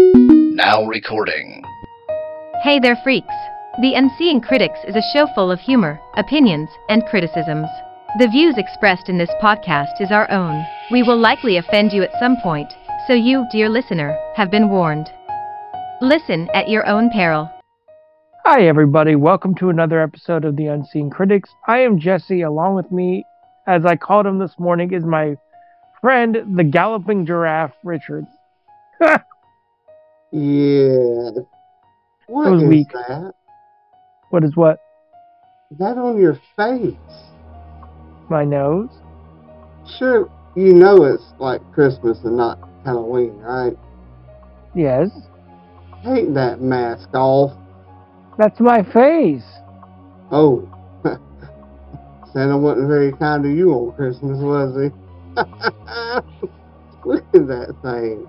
Now recording. Hey there, freaks. The Unseeing Critics is a show full of humor, opinions, and criticisms. The views expressed in this podcast is our own. We will likely offend you at some point, so you, dear listener, have been warned. Listen at your own peril. Hi, everybody. Welcome to another episode of The Unseen Critics. I am Jesse. Along with me, as I called him this morning, is my friend, the Galloping Giraffe, Richard. Yeah. What is weak. that? What is what? Is that on your face? My nose? Sure, you know it's like Christmas and not Halloween, right? Yes. Take that mask off. That's my face. Oh. Santa wasn't very kind to you on Christmas, was he? Look at that thing.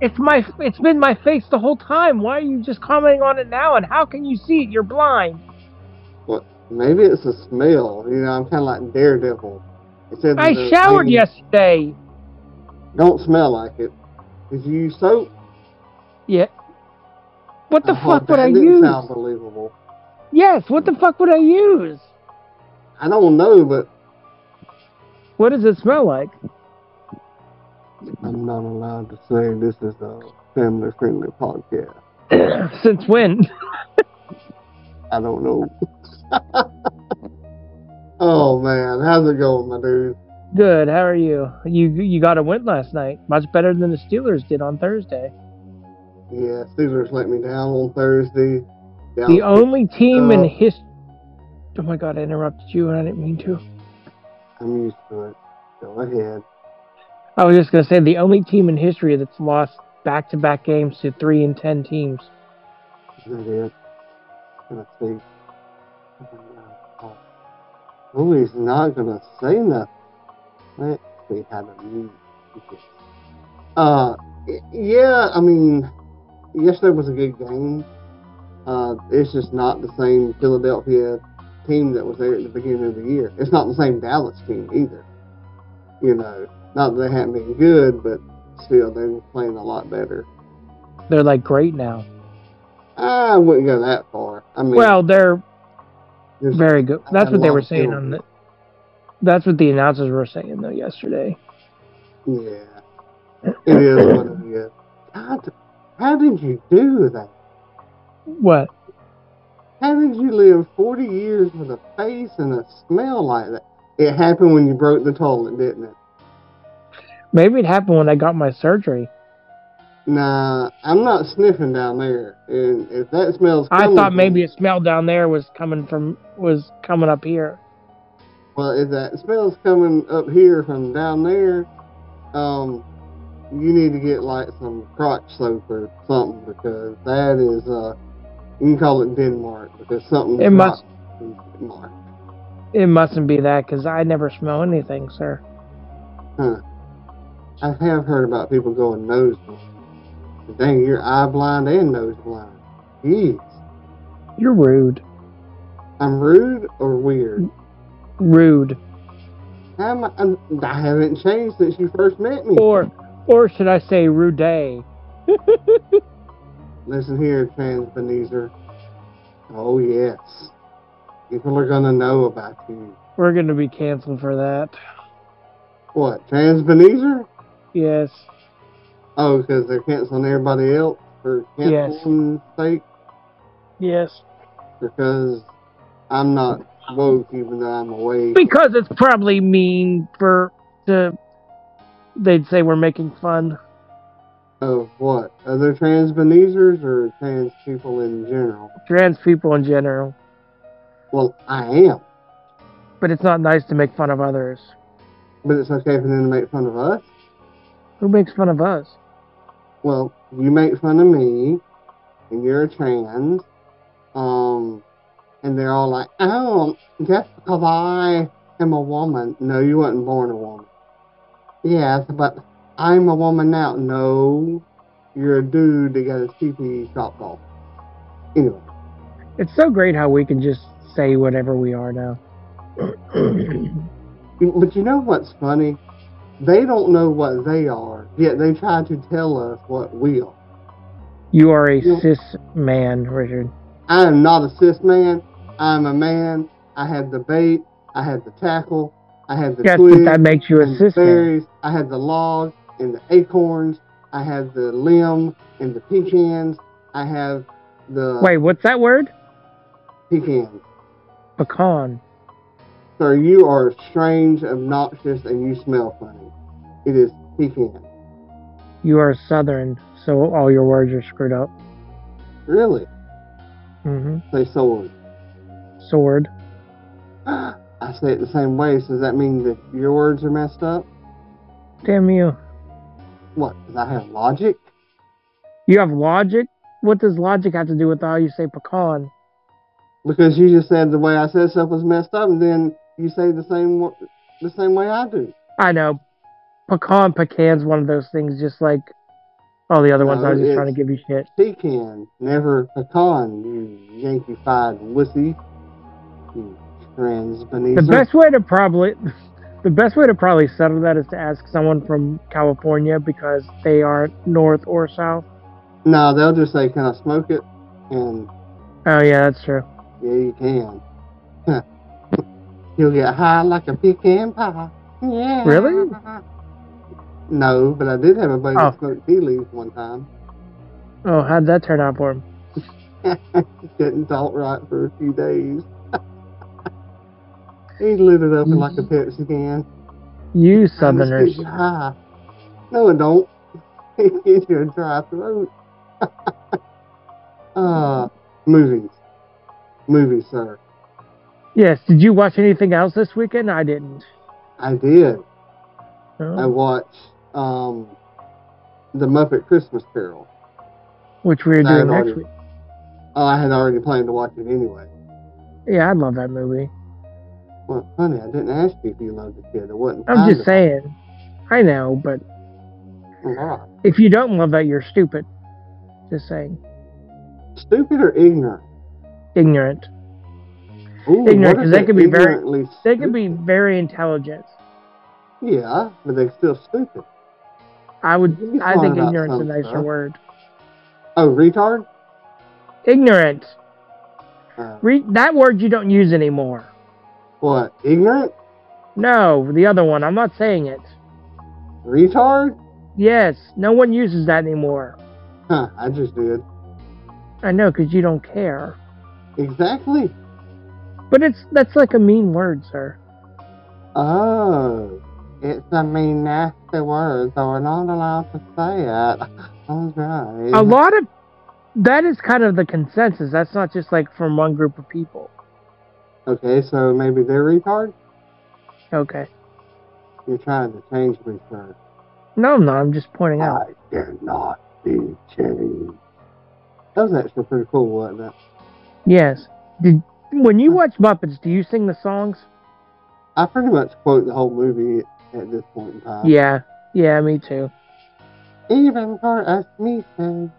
It's my. It's been my face the whole time. Why are you just commenting on it now? And how can you see it? You're blind. What? Maybe it's a smell. You know, I'm kind of like Daredevil. I showered yesterday. Don't smell like it. Did you use soap? Yeah. What the Oh, fuck would I use? sound believable. Yes. What the fuck would I use? I don't know, but What does it smell like? I'm not allowed to say this is a family friendly podcast. Since when? I don't know. oh man, how's it going, my dude? Good. How are you? You you got a win last night. Much better than the Steelers did on Thursday. Yeah, Steelers let me down on Thursday. Down The only team in Uh, history. Oh my god! I interrupted you, and I didn't mean to. I'm used to it. Go ahead. I was just gonna say the only team in history that's lost back-to-back games to three and ten teams. Is that? Let's see. Oh, he's not gonna say nothing. Let's see how to mute. Uh, yeah, I mean, yesterday was a good game. Uh, it's just not the same Philadelphia team that was there at the beginning of the year. It's not the same Dallas team either. You know, not that they haven't been good, but still they're playing a lot better. They're like great now. I wouldn't go that far. I mean, Well, they're very good. That's what they were saying on the. That's what the announcers were saying though yesterday. Yeah, it is what it is. God, how did you do that? What? How did you live 40 years with a face and a smell like that? It happened when you broke the toilet, didn't it? Maybe it happened when I got my surgery. Nah, I'm not sniffing down there. And if that smells I thought maybe a smell down there was coming from was coming up here. Well, if that smell's coming up here from down there, um, you need to get like some crotch soap or something because that is uh, you can call it Denmark because something. It must- Denmark. It mustn't be that because I never smell anything, sir. Huh. I have heard about people going nose blind. Dang, you're eye blind and nose blind. Jeez. You're rude. I'm rude or weird? Rude. How am I, I'm- I haven't changed since you first met me. Or or should I say rude day? Listen here, Transbenezer. Oh, yes. People are going to know about you. We're gonna be canceled for that. What, Transbenezer? Yes. Oh, because they're canceling everybody else for Yes. canceling sake? Yes. Because I'm not woke even though I'm awake. Because it's probably mean for to they'd say we're making fun. Of what? Other trans Transbenezers or trans people in general? Trans people in general. Well, I am. But it's not nice to make fun of others. But it's okay for them to make fun of us? Who makes fun of us? Well, you make fun of me, and you're a trans, um, and they're all like, oh, just because I am a woman. No, you wasn't born a woman. Yes, but I'm a woman now. No, you're a dude that got a pee-pee chopped off. Anyway, It's so great how we can just say whatever we are now. but you know what's funny? They don't know what they are, yet they try to tell us what we are. You are a You- cis man, Richard. I am not a cis man. I'm a man. I had the bait. I had the tackle. I had the Yes, twig. but that makes you a cis man. I had the log and the acorns. I have the limb and the pecans. I have the Wait, what's that word? pecans. Pecan. Sir, you are strange, obnoxious, and you smell funny. It is pecan. You are southern, so all your words are screwed up. Really? Mm-hmm. Say sword. Sword. I say it the same way, so does that mean that your words are messed up? Damn you. What? Does I have logic? You have logic? What does logic have to do with how you say pecan? Because you just said the way I said stuff was messed up, and then you say the same the same way I do. I know. Pecan, pecan's one of those things, just like all the other ones. No, I was just trying to give you shit. Pecan, never pecan, you Yankee-fied wussy. You trans The best way to probably, the best way to probably settle that is to ask someone from California because they aren't north or south. No, they'll just say, "Can I smoke it?" And Oh yeah, that's true. yeah, you can. You'll get high like a pecan pie. Yeah. Really? No, but I did have a buddy Oh. that smoked tea leaves one time. Oh, how'd that turn out for him? Couldn't talk right for a few days. he lit it up in like a Pepsi can. You Southerners. gets. No, it don't. It gives you a dry throat. uh, movies. Movies, sir. Yes. Did you watch anything else this weekend? I didn't. I did. I Oh. watched um, The Muppet Christmas Carol. Which we are doing next already- week. Oh, I had already planned to watch it anyway. Yeah, I love that movie. Well, honey, I didn't ask you if you loved the kid. It wasn't. I'm just saying. I know, but Yeah. if you don't love that, you're stupid. Just saying. Stupid or ignorant? Ignorant. Ooh, Ignorant, what 'cause if they could be very- ignorantly They can be very intelligent. Yeah, but they're still stupid. I would. You can be I think ignorant's a nicer stuff. word. Oh, retard? Ignorant. Uh, Re- that word you don't use anymore. what? Ignorant? No, the other one. I'm not saying it. Retard? Yes, no one uses that anymore. Huh, I just did. I know, because you don't care. Exactly. But it's that's like a mean word, sir. Oh, it's a mean, nasty word, so we're not allowed to say it. Okay. A lot of that is kind of the consensus. That's not just like from one group of people. Okay, so maybe they're retard? Okay. You're trying to change me, sir. No, I'm not. I'm just pointing out. I dare not be changed. That was actually pretty cool, wasn't it? Yes. Did when you watch Muppets, do you sing the songs? I pretty much quote the whole movie at this point in time. Yeah. Yeah, me too. Even for us meters.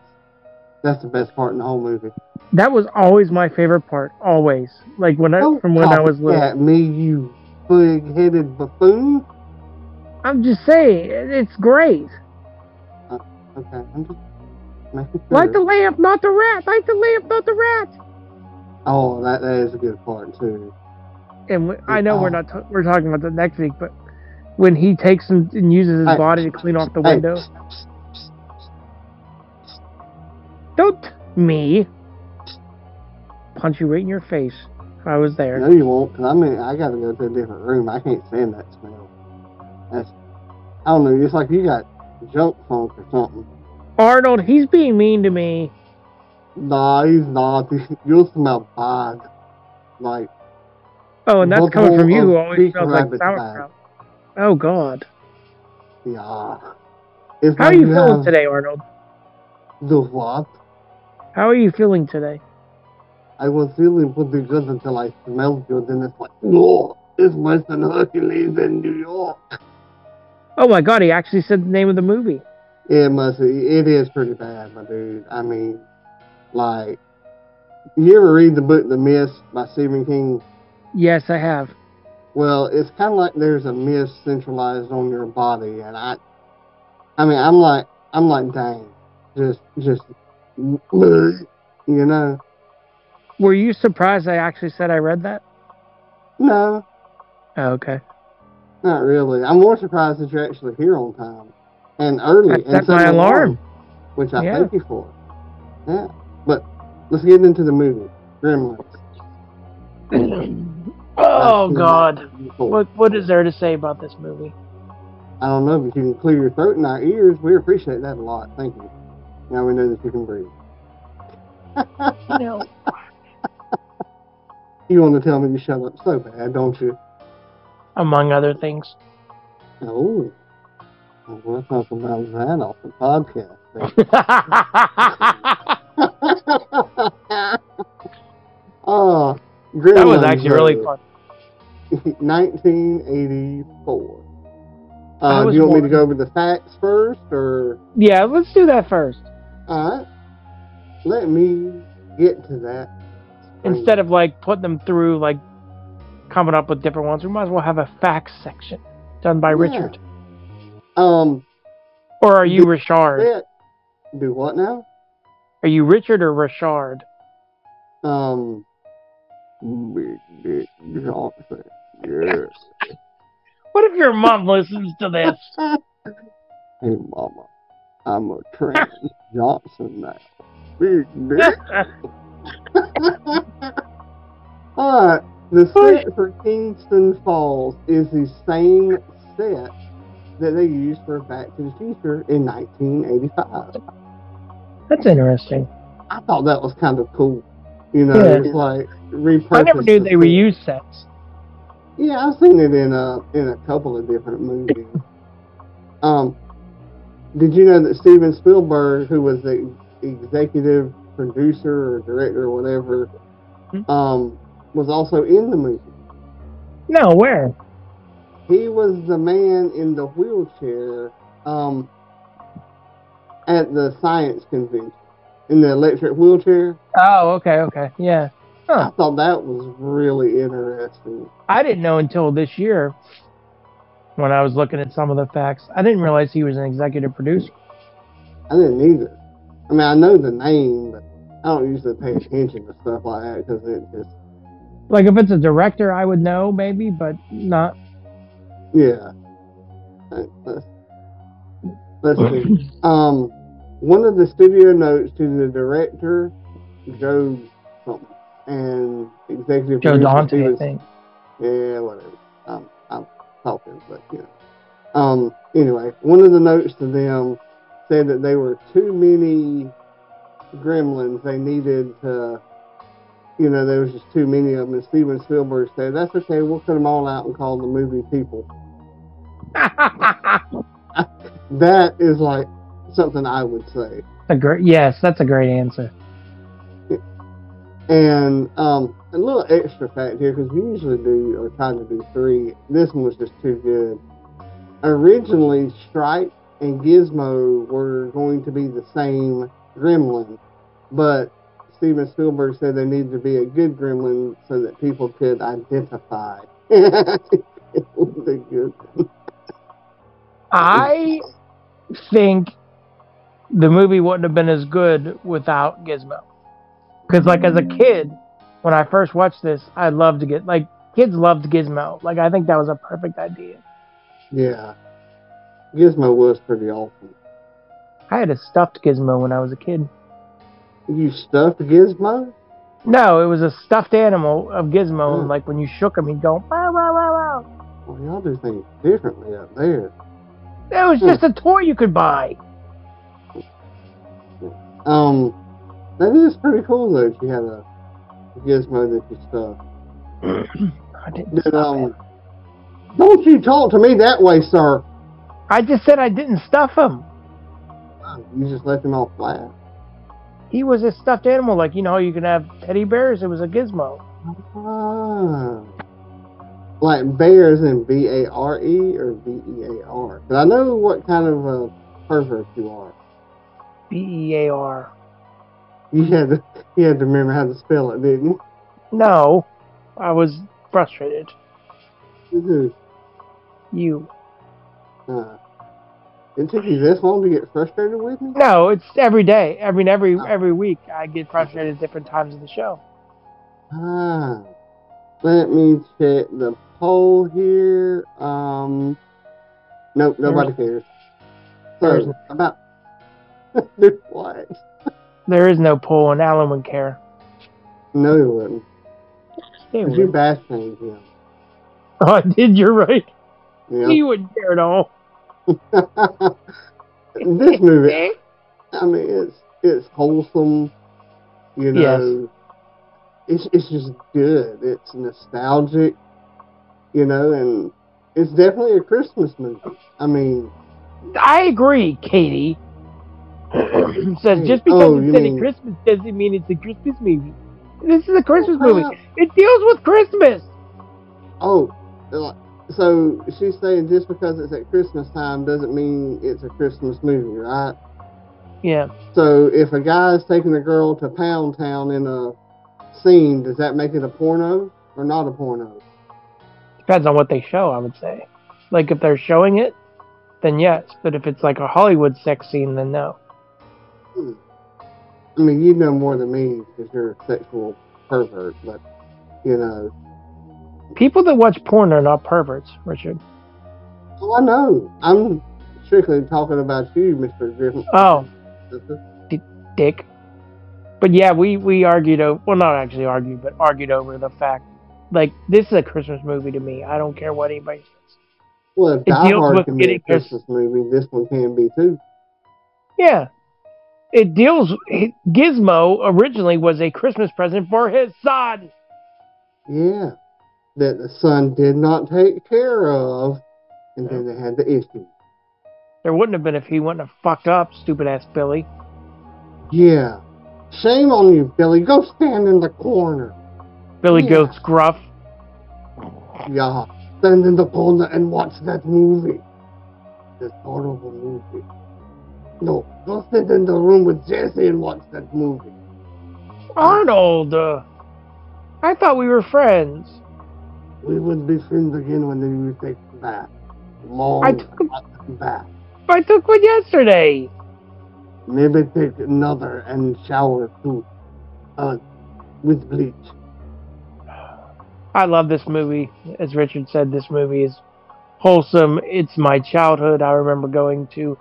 That's the best part in the whole movie. That was always my favorite part. Always. Like when I Don't from when I was little. At me, you big-headed buffoon. I'm just saying, it's great. Uh, okay, I'm just making sure. Light the lamp, not the rat. Light the lamp, not the rat. Oh, that that is a good part too. And I know we're Oh. not ta- we're talking about that next week, but when he takes and, and uses his body to clean off the window, don't me punch you right in your face. If I was there. No, you won't, because I mean, I gotta go to a different room. I can't stand that smell. That's, I don't know, it's like you got junk funk or something. Arnold, he's being mean to me. Nah, he's not. You'll smell bad. Like, Oh, and that's coming from you, who always smells like sauerkraut. Oh God, yeah. It's how are you feeling today, Arnold? The what? How are you feeling today? I was feeling pretty good until I smelled you, then it's like, oh, it's worse than Hercules in New York. Oh my God, he actually said the name of the movie. It must. It is pretty bad, my dude. I mean, like, you ever read the book The Mist by Stephen King? Yes, I have. Well, it's kind of like there's a mist centralized on your body, and I, I mean, I'm like, I'm like, dang, just, just, you know, Were you surprised I actually said I read that? no, Oh, okay. not really. I'm more surprised that you're actually here on time and early. I and set set my an alarm. which I Yeah. thank you for. Yeah, but let's get into the movie, Gremlins. oh God. What what is there to say about this movie? I don't know, but you can clear your throat and our ears. We appreciate that a lot. Thank you. Now we know that you can breathe. You know, You want to tell me to shut up so bad, don't you? among other things. Oh. Well, we'll talk about that off the podcast. oh, that was actually really fun. 1984. Uh, do you want me to go over the facts first, or Yeah, let's do that first. all right? Let me get to that. Instead of like putting them through like coming up with different ones, we might as well have a facts section done by Yeah. Richard. um, Or are you Richard? that, do what now? Are you Richard or Richard? Um, Johnson. Yes. What if your mom listens to this? Hey, Mama, I'm a Trent Johnson now. Big Dick. Alright, the set for Kingston Falls is the same set that they used for Back to the Future in 1985. That's interesting. I thought that was kind of cool. You know, Yeah. it's like repurposed. I never knew the they set. reused sets. Yeah, I've seen it in a in a couple of different movies. um, did you know that Steven Spielberg, who was the executive producer or director or whatever, Hmm. um, was also in the movie? No, where? He was the man in the wheelchair um, at the science convention in the electric wheelchair. Oh, okay, okay, yeah. I thought that was really interesting. I didn't know until this year when I was looking at some of the facts. I didn't realize he was an executive producer. I didn't either. I mean, I know the name, but I don't usually pay attention to stuff like that because it just, Like if it's a director, I would know maybe, but not. yeah. Let's, let's see. Um, one of the studio notes to the director, Joe and executive Joe Dante, I Steven- think. Yeah, whatever. Um, I'm talking, but you know. Um, anyway, one of the notes to them said that they were too many gremlins. They needed to, you know, there was just too many of them. And Steven Spielberg said, "That's okay. We'll cut them all out and call the movie People." That is like something I would say. a great, yes, that's a great answer. And um, a little extra fact here, because we usually do or try to do three. This one was just too good. Originally, Stripe and Gizmo were going to be the same gremlin, but Steven Spielberg said there needed to be a good gremlin so that people could identify. I think the movie wouldn't have been as good without Gizmo. Because, like, as a kid, when I first watched this, I loved to get, like, kids loved Gizmo. Like, I think that was a perfect idea. Yeah. Gizmo was pretty awesome. I had a stuffed Gizmo when I was a kid. You stuffed Gizmo? No, it was a stuffed animal of Gizmo, and Hmm. like when you shook him, he'd go wow wow wow wow. Well, y'all do things differently up there. It was just a toy you could buy. Um, that is pretty cool though. She had a gizmo that you stuffed. I didn't. Um, him. don't you talk to me that way, sir? I just said I didn't stuff him. You just left him all flat. He was a stuffed animal, like you know, you can have teddy bears. It was a Gizmo. Ah, like bears in B A R E or B E A R. But I know what kind of a pervert you are. B E A R. You had to, you had to remember how to spell it, didn't you? No, I was frustrated. Woohoo. You. Uh, it took you this long to get frustrated with me? No, it's every day. I mean, every every week I get frustrated at different times of the show. Ah. Let me check the poll here. Um, nope, nobody cares. So, about. Dude, what? There is no poll, and Alan wouldn't care. No, he wouldn't. You would. bash change him. Oh, I did. You're right. Yeah. You wouldn't care at all. this movie, I mean, it's it's wholesome. You know, yes. it's it's just good. It's nostalgic. You know, and it's definitely a Christmas movie. I mean, I agree, Katie. Says just because Oh, it's mean- a Christmas doesn't mean it's a Christmas movie. This is a Christmas Well, movie. It deals with Christmas. oh, uh, so she's saying just because it's at Christmas time doesn't mean it's a Christmas movie, right? Yeah. So if a guy's taking a girl to Pound Town in a scene, does that make it a porno or not a porno? Depends on what they show, I would say. Like if they're showing it, then yes. But if it's like a Hollywood sex scene, then no. I mean, you know more than me because you're a sexual pervert, but you know, People that watch porn are not perverts, Richard. oh, I know. I'm strictly talking about you, Mister Griffin. Oh, dick. But yeah, we we argued over. Well, not actually argued, but argued over the fact. Like this is a Christmas movie to me. I don't care what anybody says. Well, if It Die Hard can be a Christmas movie, this one can be too. Yeah. It deals. Gizmo originally was a Christmas present for his son. Yeah, that the son did not take care of, and then they had the issue. There wouldn't have been if he wouldn't have fucked up, stupid ass Billy. Yeah, shame on you, Billy. Go stand in the corner. Billy Yeah. Goat's gruff. Yeah, stand in the corner and watch that movie. This horrible movie. No, go sit in the room with Jesse and watch that movie. Arnold. Uh, I thought we were friends. We would be friends again when you take a bath. Long I took a- bath. I took one yesterday. Maybe take another and shower too. Uh, with bleach. I love this movie. As Richard said, this movie is wholesome. It's my childhood. I remember going to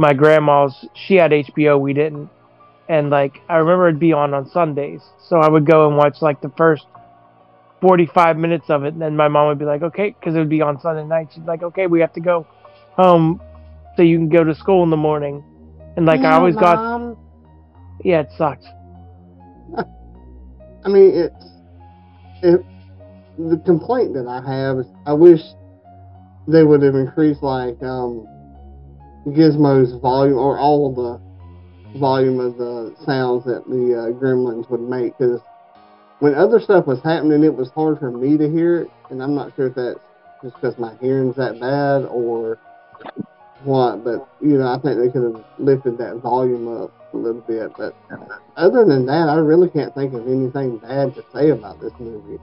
my grandma's. She had HBO, we didn't. And like I remember it'd be on on Sundays, so I would go and watch like the first 45 minutes of it, and then my mom would be like, "Okay," because it would be on Sunday night. She's like, "Okay, we have to go home, so you can go to school in the morning." And like I always got, yeah, it sucked. I mean, it's it. The complaint that I have is I wish they would have increased like um, Gizmo's volume or all the volume of the sounds that the uh, Gremlins would make because when other stuff was happening, it was hard for me to hear it, and I'm not sure if that's just because my hearing's that bad or what. But you know, I think they could have lifted that volume up a little bit. But other than that, I really can't think of anything bad to say about this movie.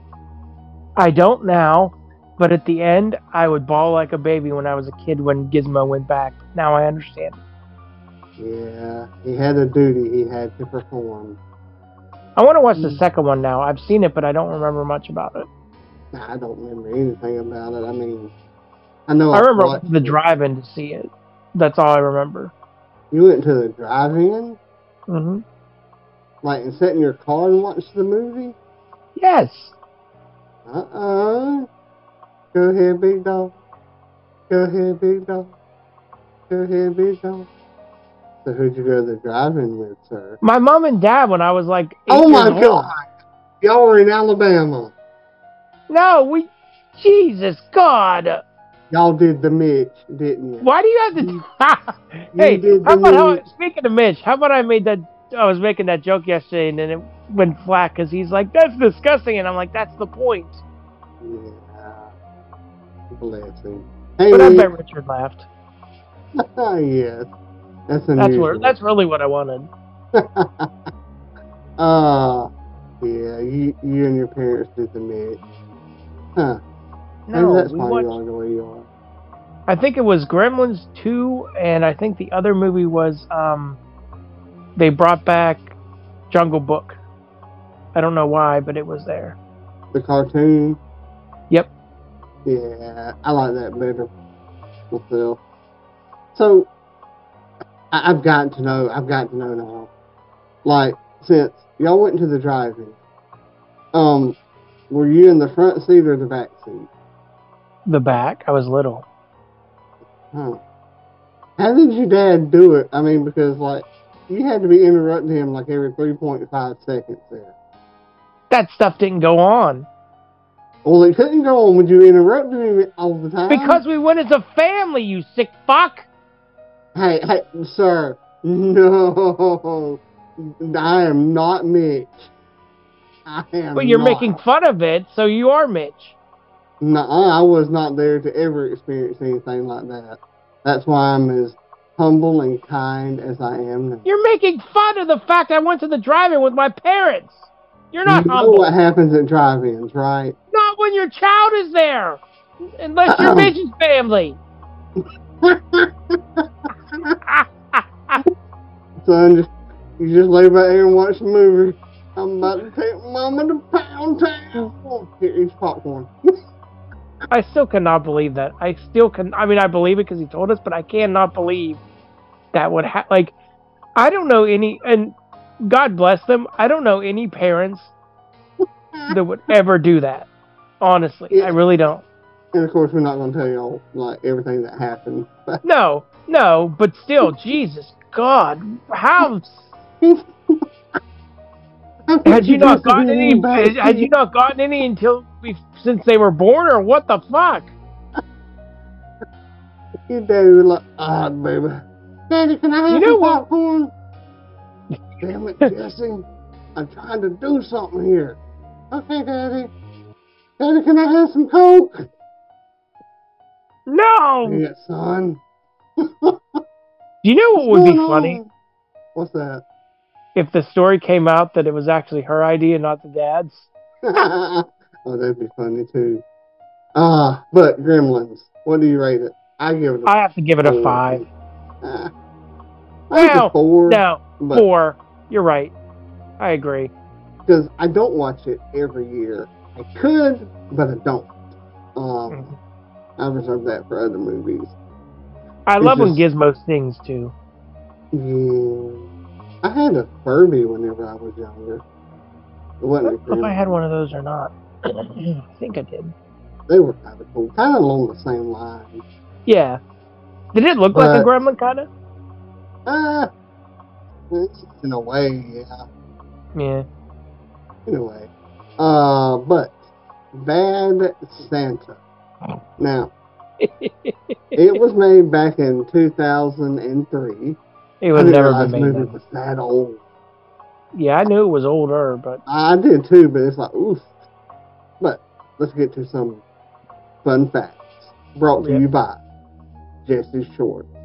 I don't now, but at the end, I would bawl like a baby when I was a kid when Gizmo went back. Now I understand. Yeah, he had a duty he had to perform. I want to watch the second one now. I've seen it, but I don't remember much about it. I don't remember anything about it. I mean, I know I remember the drive-in to see it. That's all I remember. You went to the drive-in, Mm-hmm. like, and sat in your car and watched the movie. Yes. Uh-uh. Go ahead, big dog. Go ahead, big dog. Go ahead, big dog. So who'd you go to the drive-in with, sir? My mom and dad, when I was like, eight Oh my years old- God! Y'all were in Alabama. No, we. Jesus God! Y'all did the Mitch, didn't you? Why do you have to? You hey, how about how? Speaking of Mitch, how about I made that? I was making that joke yesterday, and then it went flat because he's like, "That's disgusting," and I'm like, "That's the point." Yeah. Him. Hey, But I bet Richard laughed. yes. That's That's where. That's really what I wanted. uh, yeah, you, you and your parents did the match. Huh. Maybe No, that's we why watched. the way you are. I think it was Gremlins two, and I think the other movie was um, they brought back Jungle Book. I don't know why, but it was there. The cartoon. Yeah, I like that better myself. So, I- I've gotten to know. I've gotten to know now. Like, since y'all went to the drive-in, um, were you in the front seat or the back seat? The back. I was little. Huh. How did your dad do it? I mean, because like you had to be interrupting him like every three point five seconds there. That stuff didn't go on Well, it couldn't go on. Would you interrupt him all the time? because we went as a family. You sick fuck. Hey, hey, sir, no, I am not Mitch. I am. But you're not. making fun of it, so you are Mitch. No, I was not there to ever experience anything like that. That's why I'm as humble and kind as I am now. You're making fun of the fact I went to the drive-in with my parents. You're not you know humble. what happens at drive-ins, right? Not when your child is there. Unless you're Mitch's family. Son, just you just lay back here and watch the movie. I'm about to take Mama to Pound Town. Oh, here, eat popcorn. I still cannot believe that. I still can. I mean, I believe it because he told us, but I cannot believe that would ha- like. I don't know any, and God bless them. I don't know any parents that would ever do that. Honestly, I really don't. And of course, we're not going to tell y'all like everything that happened. But No, no, but still, Jesus God, how had you not gotten any? Had, you not gotten any until we, since they were born, or what the fuck? Your daddy was like, ah, baby. Daddy, can I have You know some popcorn? Damn it, Jesse. I'm trying to do something here. Okay, Daddy. Daddy, can I have some Coke? No. Yeah, son. Do you know what would be funny What's that? if the story came out that it was actually her idea, not the dad's? oh, that'd be funny too. Ah, but Gremlins. What do you rate it? I give it. A I have to give it a five. I Well, four. No, four. You're right. I agree. because I don't watch it every year. I could, but I don't. Um, Mhm. I reserve that for other movies. I It's love when Gizmo sings too. Yeah, I had a Furby whenever I was younger. I don't know if I had one of those or not. I think I did. They were kind of cool, kind of along the same lines. Yeah. Did it look like a But- gremlin, kind of? Ah, in a way, yeah. Yeah. In a way. Uh, but Bad Santa. Now, it was made back in 2003. it I never realize be made. movie was that old. Yeah, I knew it was older, but I did too, but it's like, oof. But let's get to some fun facts. Brought to Yeah. you by Jesse Short.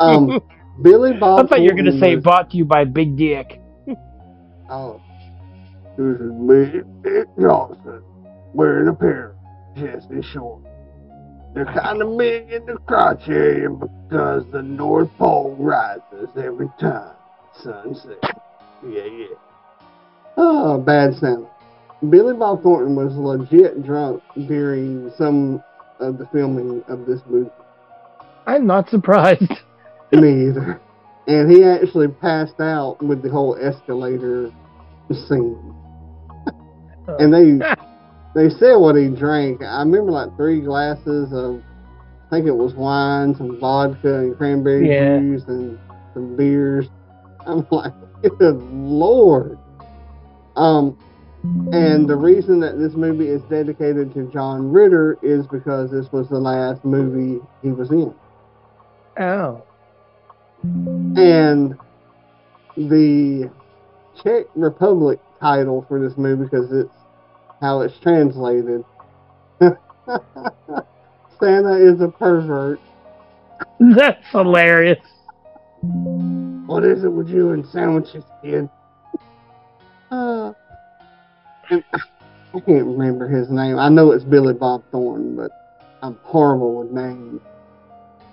Um, Billy Bob. I thought you were gonna say was- brought to you by Big Dick. Oh. This is me, Dick Johnson, wearing a pair of Jesse Short. They're kind of big in the crotch area because uh, the North Pole rises every time sun sets. Yeah, yeah. Oh, bad sound. Billy Bob Thornton was legit drunk during some of the filming of this movie. I'm not surprised. Me either. And he actually passed out with the whole escalator scene. And they they said what he drank. I remember like three glasses of I think it was wine, some vodka and cranberry Yeah. juice and some beers. I'm like, good lord. Um and the reason that this movie is dedicated to John Ritter is because this was the last movie he was in. Oh. And the Czech Republic title for this movie, because it's how it's translated. Santa is a pervert. That's hilarious. What is it with you and sandwiches, kid? Uh, and I can't remember his name. I know it's Billy Bob Thornton, but I'm horrible with names.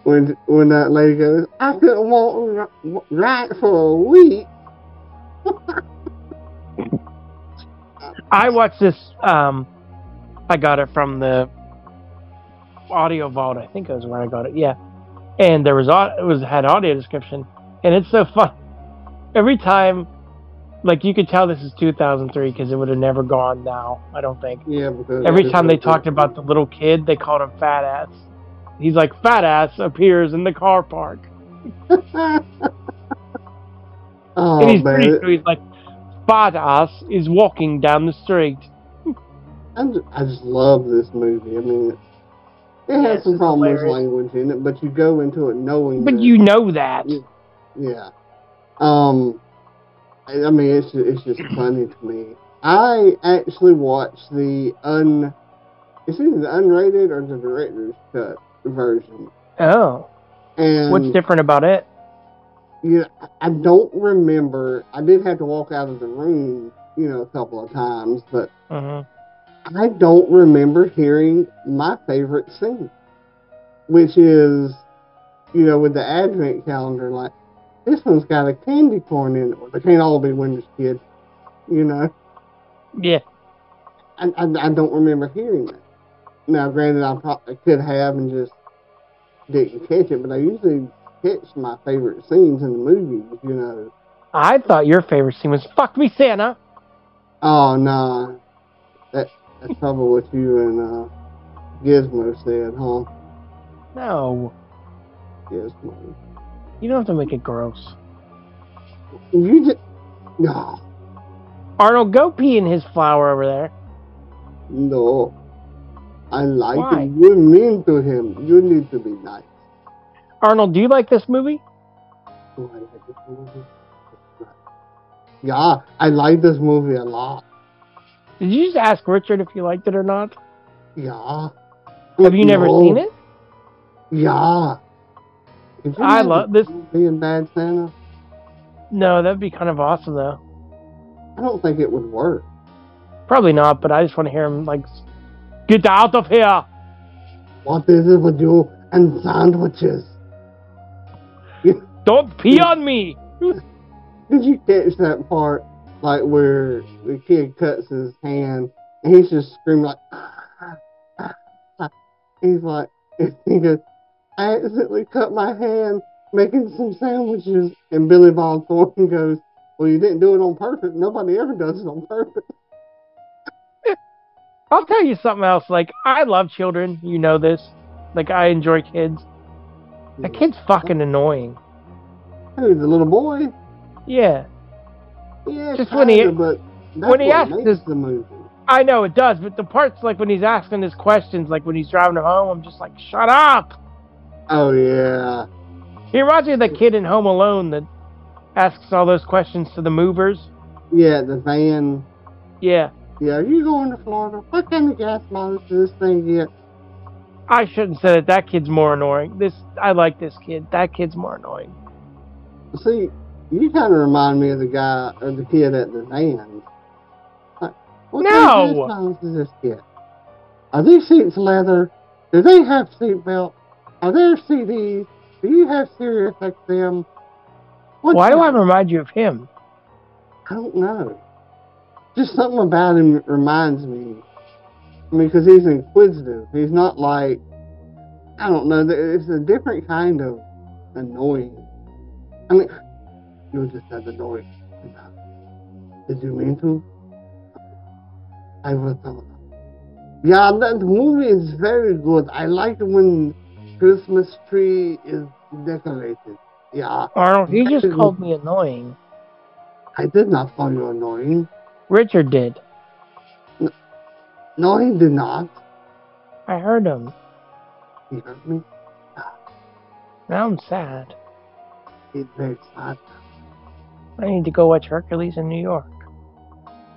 When when that lady goes, I couldn't walk right for a week. I watched this. Um, I got it from the audio vault. I think it was where I got it. Yeah, and there was it was had audio description, and it's so fun. Every time, like you could tell this is 2003 because it would have never gone now. I don't think. Yeah, because Every time they talked about the little kid, they called him fat ass. He's like fat ass appears in the car park, oh and he's man, pretty. So he's like, fat ass is walking down the street. I'm just, I just love this movie. I mean, it, it has it's some problems with language in it, but you go into it knowing. But that- you know that. Yeah. Yeah. Um, I I mean, it's just, it's just funny to me. I actually watched the un. It's either the unrated or the director's cut version, Oh, and what's different about it? Yeah, I don't remember. I did have to walk out of the room, you know, a couple of times, but hmm I don't remember hearing my favorite scene, which is, you know, with the advent calendar. Like, this one's got a candy corn in it. They can't all be Winter's Kid, you know. Yeah. I, I, I don't remember hearing that. Now, granted, I probably could have and just didn't catch it, but I usually catch my favorite scenes in the movies, you know. I thought your favorite scene was "Fuck Me, Santa." Oh no, that that's probably what you and uh, Gizmo said, huh? No, Gizmo. you don't have to make it gross. You just no, Arnold, go pee in his flower over there. no. I like Why? him. You're mean to him. You need to be nice. Arnold, do you like this movie? I like this movie. Yeah, I like this movie a lot. Did you just ask Richard if you liked it or not? Yeah. Have you never seen it? Yeah. I love this- Being Bad Santa? No, that'd be kind of awesome though. I don't think it would work. Probably not, but I just want to hear him like, "Get out of here!" What is it with you and sandwiches? Don't pee on me. Did you catch that part, like where the kid cuts his hand and he's just screaming like, he's like, he goes, I accidentally cut my hand making some sandwiches, and Billy Bob Thornton goes, well, you didn't do it on purpose. Nobody ever does it on purpose. I'll tell you something else. Like, I love children. You know this. Like, I enjoy kids. That kid's fucking annoying. Who's the little boy? Yeah, Yeah, Just when he- but when he what asked makes this- the movie. I know it does, but the parts like when he's asking his questions, like when he's driving home, I'm just like, shut up. Oh yeah, He reminds me of the kid in Home Alone that asks all those questions to the movers. yeah. The van. Yeah, Yeah, are you going to Florida? What kind of gas mileage does this thing get? I shouldn't say that. That kid's more annoying. This I like this kid. That kid's more annoying. See, you kind of remind me of the guy or the kid at the van. Like, what No! kind of this kid? Are these seats leather? Do they have seat belts? Are there CDs? Do you have Sirius XM? What's Why do I remind you of him? I don't know. Just something about him reminds me. I mean, because he's inquisitive. He's not like, I don't know. It's a different kind of annoying. I mean, you just said annoying. Did you mean to? I was. Yeah, that the movie is very good. I like when Christmas tree is decorated. Yeah, Arnold, he just called me annoying. I did not find you annoying. Richard did. No, he did not. I heard him. He heard me. Now I'm sad. He's very sad. I need to go watch Hercules in New York.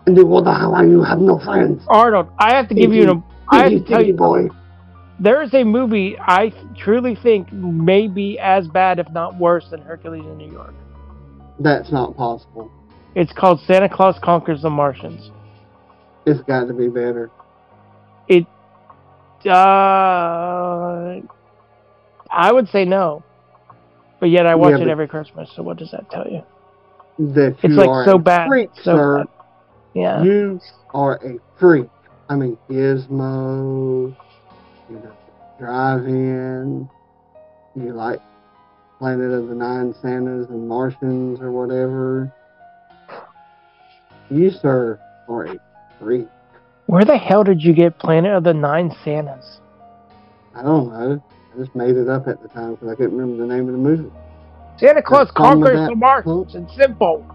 And you wonder how you have no friends. Arnold, I have to give you an. I have to tell you, boy. there is a movie I truly think may be as bad, if not worse, than Hercules in New York. That's not possible. It's called Santa Claus Conquers the Martians. It's got to be better. It, uh, I would say no, but yet I watch Yeah, it every Christmas. So what does that tell you? That It's you like are so a bad, freak, so sir. bad. Yeah, You are a freak. I mean, Gizmo, you know, drive-in. You like Planet of the Nine Santas and Martians or whatever. You, sir, are a freak. Where the hell did you get Planet of the Nine Santas? I don't know. I just made it up at the time because I couldn't remember the name of the movie. Santa Claus That's some of conquers the Martians. It's simple.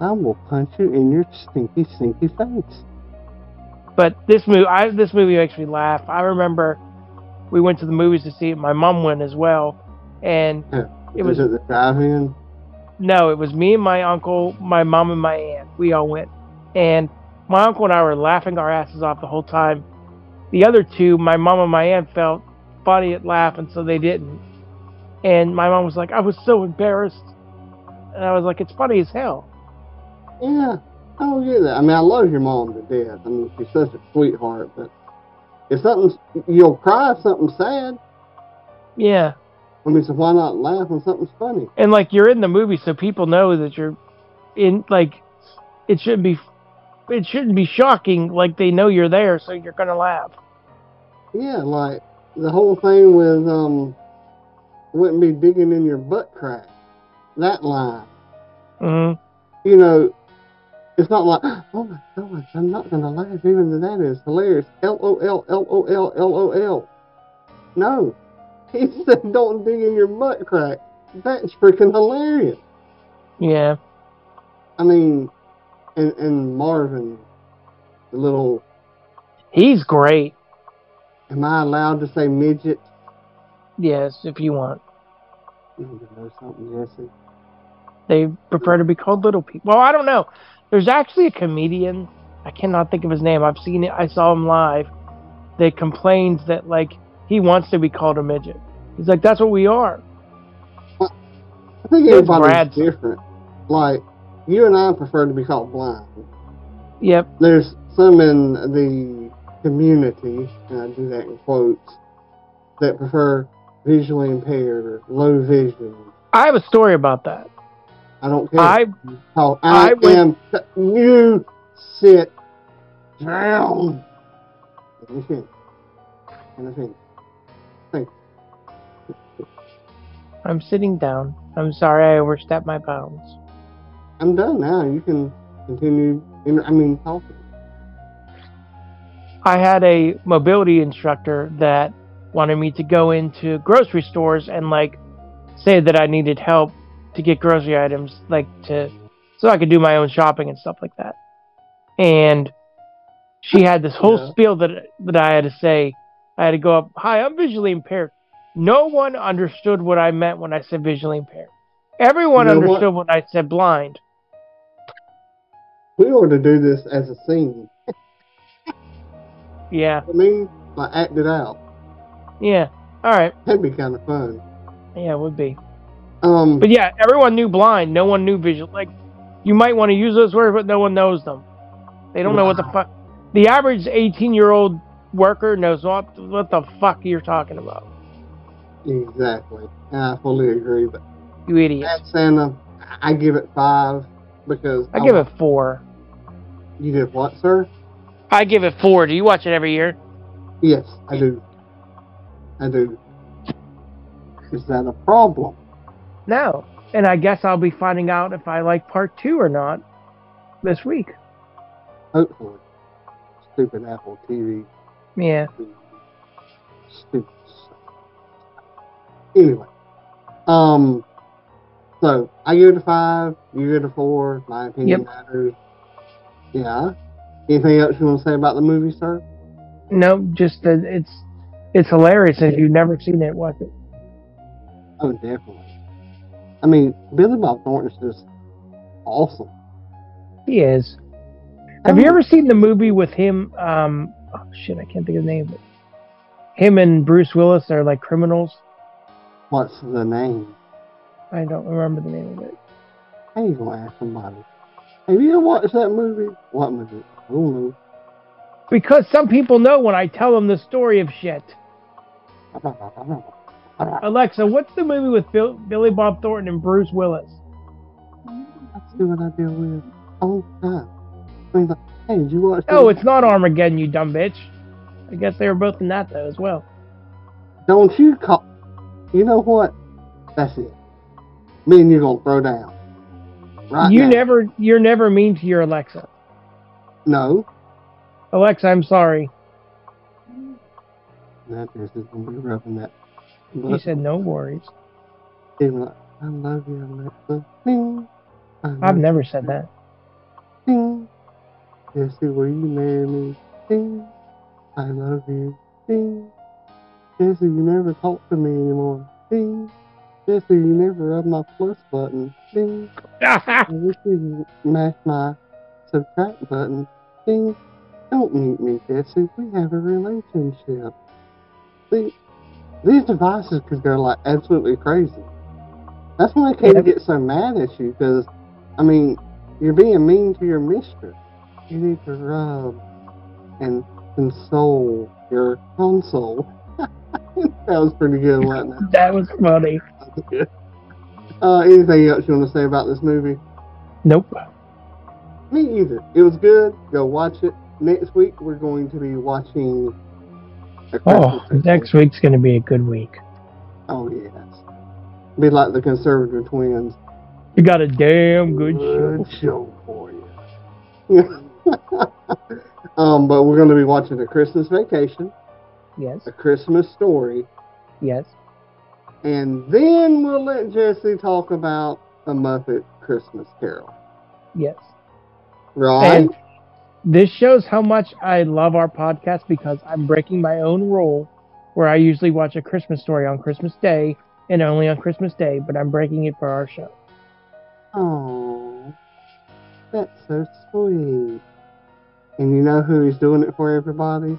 I will punch you in your stinky, stinky face. But this movie, I, this movie makes me laugh. I remember we went to the movies to see it. My mom went as well, and it was Was it the drive-in? no, it was me and my uncle, my mom and my aunt. We all went, and my uncle and I were laughing our asses off the whole time. The other two, my mom and my aunt, felt funny at laughing, so they didn't. And my mom was like, "I was so embarrassed," and I was like, "It's funny as hell." Yeah, I don't get that. I mean, I love your mom to death. I mean, she's such a sweetheart, but if something's, you'll cry if something's sad. Yeah. I mean, so why not laugh when something's funny? and like you're in the movie so people know that you're in like it shouldn't be it shouldn't be shocking like they know you're there so you're gonna laugh Yeah, like the whole thing with um, wouldn't be digging in your butt crack. That line, hmm you know, it's not like, oh my gosh, I'm not gonna laugh even though that is hilarious. L O L L O L L O L. No, he said don't dig in your butt crack. That's freaking hilarious. yeah I mean, and and Marvin, the little. he's great Am I allowed to say midget? yes if you want You need to know something, Jesse. they prefer to be called little people well i don't know there's actually a comedian i cannot think of his name i've seen it i saw him live that complains that like he wants to be called a midget he's like that's what we are I think everybody's different. Like you and I prefer to be called blind. yep There's some in the community, and I do that in quotes, that prefer visually impaired or low vision. i have a story about that I don't care. i Oh, I, I am. You sit down. Let me finish. Let me finish. i'm sitting down i'm sorry i overstepped my bounds I'm done now. You can continue. In, I mean, talking. I had a mobility instructor that wanted me to go into grocery stores and like say that I needed help to get grocery items like to so I could do my own shopping and stuff like that. And she had this whole Yeah. spiel that that I had to say. I had to go up, "Hi, I'm visually impaired." No one understood what I meant when I said visually impaired. Everyone You know what? understood when I said blind. We ought to do this as a scene. Yeah. I mean, like act it out. Yeah. All right. That'd be kind of fun. Yeah, it would be. Um, But yeah, everyone knew blind. No one knew visual. Like, you might want to use those words, but no one knows them. They don't know what the fuck. The average 18 year old worker knows what what the fuck you're talking about. exactly. I fully agree. But You idiot. Santa, I give it five because I give it four. You give what, sir? I give it four. Do you watch it every year? Yes, I do. I do. Is that a problem? No. And I guess I'll be finding out if I like part two or not this week. Hopefully. Stupid Apple TV. Yeah. Stupid. Anyway, um, so I give it a five. You give it a four. My opinion Yep. matters. Yeah. Anything else you want to say about the movie, sir? No, just that it's it's hilarious. If you've never seen it, watch it. Oh, definitely. I mean, Billy Bob Thornton's just awesome. He is. Have you ever seen the movie with him? Um, oh shit, I can't think of the name. it. Him and Bruce Willis are like criminals. What's the name? I don't remember the name of it. How you gonna ask somebody? Have you watched that movie? What movie? I don't know. Because some people know when I tell them the story of shit. Alexa, what's the movie with Bill, Billy Bob Thornton and Bruce Willis? That's what I deal with all the time. I mean, like, hey, did you watch? Oh, it's not Armageddon, you dumb bitch. I guess they were both in that though as well. Don't you call? You know what? That's it. Me and you're gonna throw down. Right you now. never, you're never mean to your Alexa. No. Alexa, I'm sorry. That is gonna be rubbing that. You said no worries. Like, I love you, Alexa. Ding. I I've never said that. Ding. Jesse, will you marry me? Ding. I love you. Ding. Jesse, you never talk to me anymore. Ding. Jesse, you never rub my plus button. Ding. I wish you mash my subtract button. Ding. Don't mute me, Jesse. We have a relationship. See, these devices could go like absolutely crazy. That's why they can't get so mad at you because, I mean, you're being mean to your mistress. You need to rub and console your console. that was pretty good, wasn't it? that was funny. Uh, anything else you want to say about this movie? Nope. Me either. It was good. Go watch it. Next week we're going to be watching. Oh, next week's gonna be a good week. Oh yes. Be like the conservative twins. You got a damn good show. Show for you. um, but we're going to be watching a Christmas Vacation, Yes, a Christmas Story, yes. And then we'll let Jesse talk about a Muppet Christmas Carol. Yes. Right? And this shows how much I love our podcast because I'm breaking my own rule where I usually watch a Christmas story on Christmas Day and only on Christmas Day, but I'm breaking it for our show. Oh, that's so sweet. And you know who is doing it for, everybody?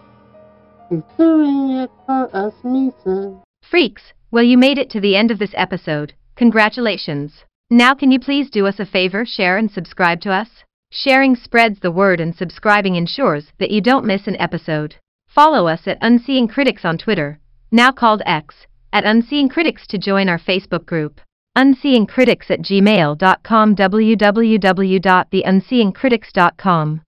He's doing it for us, Misa. Freaks, well, you made it to the end of this episode. Congratulations. Now, can you please do us a favor, share and subscribe to us? Sharing spreads the word, and subscribing ensures that you don't miss an episode. Follow us at Unseeing Critics on Twitter, now called X, at Unseeing Critics to join our Facebook group. Unseeingcritics at gmail.com www.theunseeingcritics.com